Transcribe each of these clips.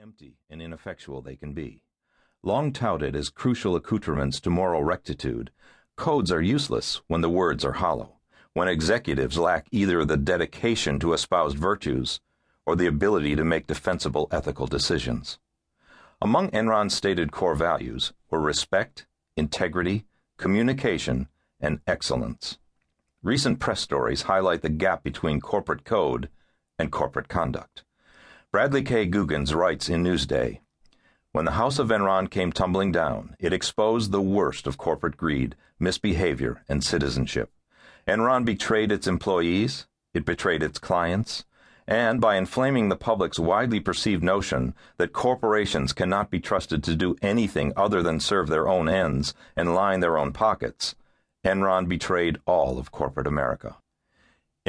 empty and ineffectual they can be. Long touted as crucial accoutrements to moral rectitude, codes are useless when the words are hollow, when executives lack either the dedication to espoused virtues or the ability to make defensible ethical decisions. Among Enron's stated core values were respect, integrity, communication, and excellence. Recent press stories highlight the gap between corporate code and corporate conduct. Bradley K. Guggens writes in Newsday When the House of Enron came tumbling down, it exposed the worst of corporate greed, misbehavior, and citizenship. Enron betrayed its employees, it betrayed its clients, and by inflaming the public's widely perceived notion that corporations cannot be trusted to do anything other than serve their own ends and line their own pockets, Enron betrayed all of corporate America.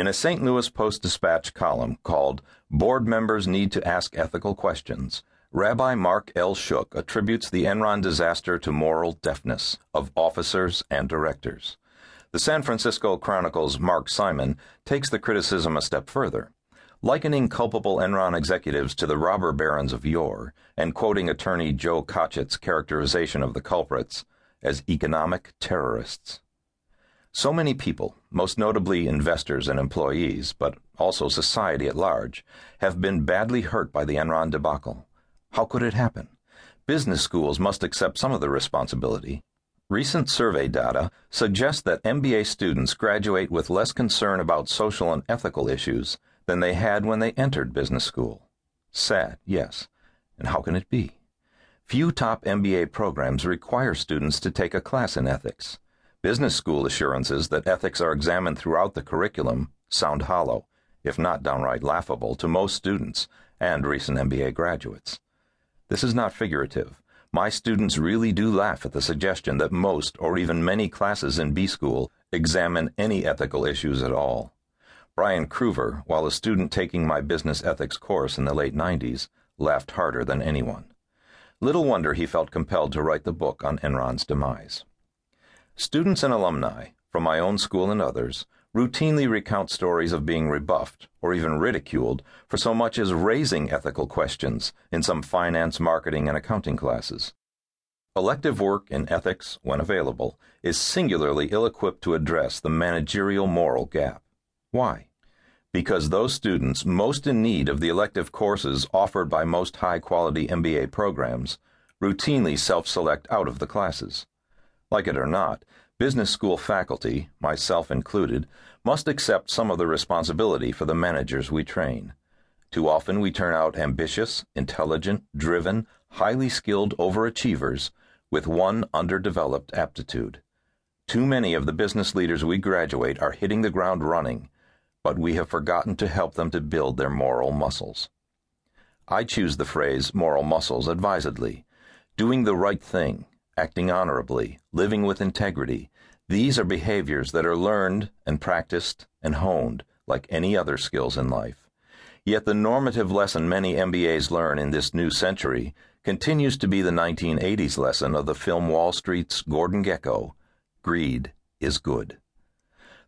In a St. Louis Post Dispatch column called Board Members Need to Ask Ethical Questions, Rabbi Mark L. Shook attributes the Enron disaster to moral deafness of officers and directors. The San Francisco Chronicle's Mark Simon takes the criticism a step further, likening culpable Enron executives to the robber barons of yore and quoting attorney Joe Cotchett's characterization of the culprits as economic terrorists. So many people, most notably investors and employees, but also society at large, have been badly hurt by the Enron debacle. How could it happen? Business schools must accept some of the responsibility. Recent survey data suggests that MBA students graduate with less concern about social and ethical issues than they had when they entered business school. Sad, yes. And how can it be? Few top MBA programs require students to take a class in ethics. Business school assurances that ethics are examined throughout the curriculum sound hollow, if not downright laughable, to most students and recent MBA graduates. This is not figurative. My students really do laugh at the suggestion that most or even many classes in B school examine any ethical issues at all. Brian Cruver, while a student taking my business ethics course in the late 90s, laughed harder than anyone. Little wonder he felt compelled to write the book on Enron's demise. Students and alumni, from my own school and others, routinely recount stories of being rebuffed or even ridiculed for so much as raising ethical questions in some finance, marketing, and accounting classes. Elective work in ethics, when available, is singularly ill equipped to address the managerial moral gap. Why? Because those students most in need of the elective courses offered by most high quality MBA programs routinely self select out of the classes. Like it or not, business school faculty, myself included, must accept some of the responsibility for the managers we train. Too often we turn out ambitious, intelligent, driven, highly skilled overachievers with one underdeveloped aptitude. Too many of the business leaders we graduate are hitting the ground running, but we have forgotten to help them to build their moral muscles. I choose the phrase moral muscles advisedly. Doing the right thing, acting honorably, living with integrity. These are behaviors that are learned and practiced and honed like any other skills in life. Yet the normative lesson many MBAs learn in this new century continues to be the 1980s lesson of the film Wall Street's Gordon Gekko greed is good.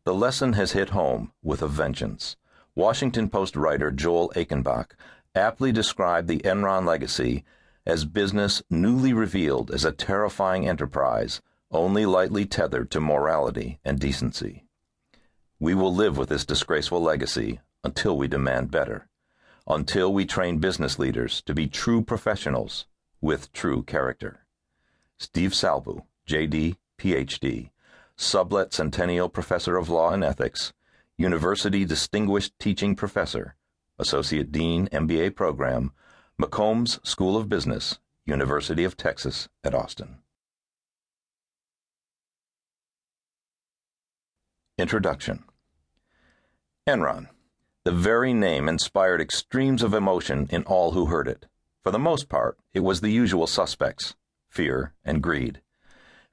The lesson has hit home with a vengeance. Washington Post writer Joel Achenbach aptly described the Enron legacy as business newly revealed as a terrifying enterprise only lightly tethered to morality and decency. We will live with this disgraceful legacy until we demand better, until we train business leaders to be true professionals with true character. Steve Salbu, JD, PhD, Sublett Centennial Professor of Law and Ethics, University Distinguished Teaching Professor, Associate Dean, MBA Program, McCombs School of Business, University of Texas at Austin. Introduction Enron. The very name inspired extremes of emotion in all who heard it. For the most part, it was the usual suspects fear and greed.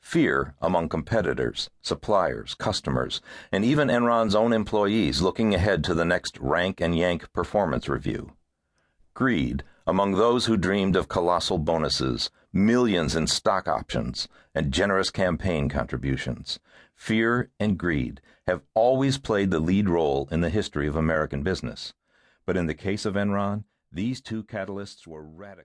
Fear among competitors, suppliers, customers, and even Enron's own employees looking ahead to the next rank and yank performance review. Greed among those who dreamed of colossal bonuses, millions in stock options, and generous campaign contributions. Fear and greed have always played the lead role in the history of American business. But in the case of Enron, these two catalysts were radical.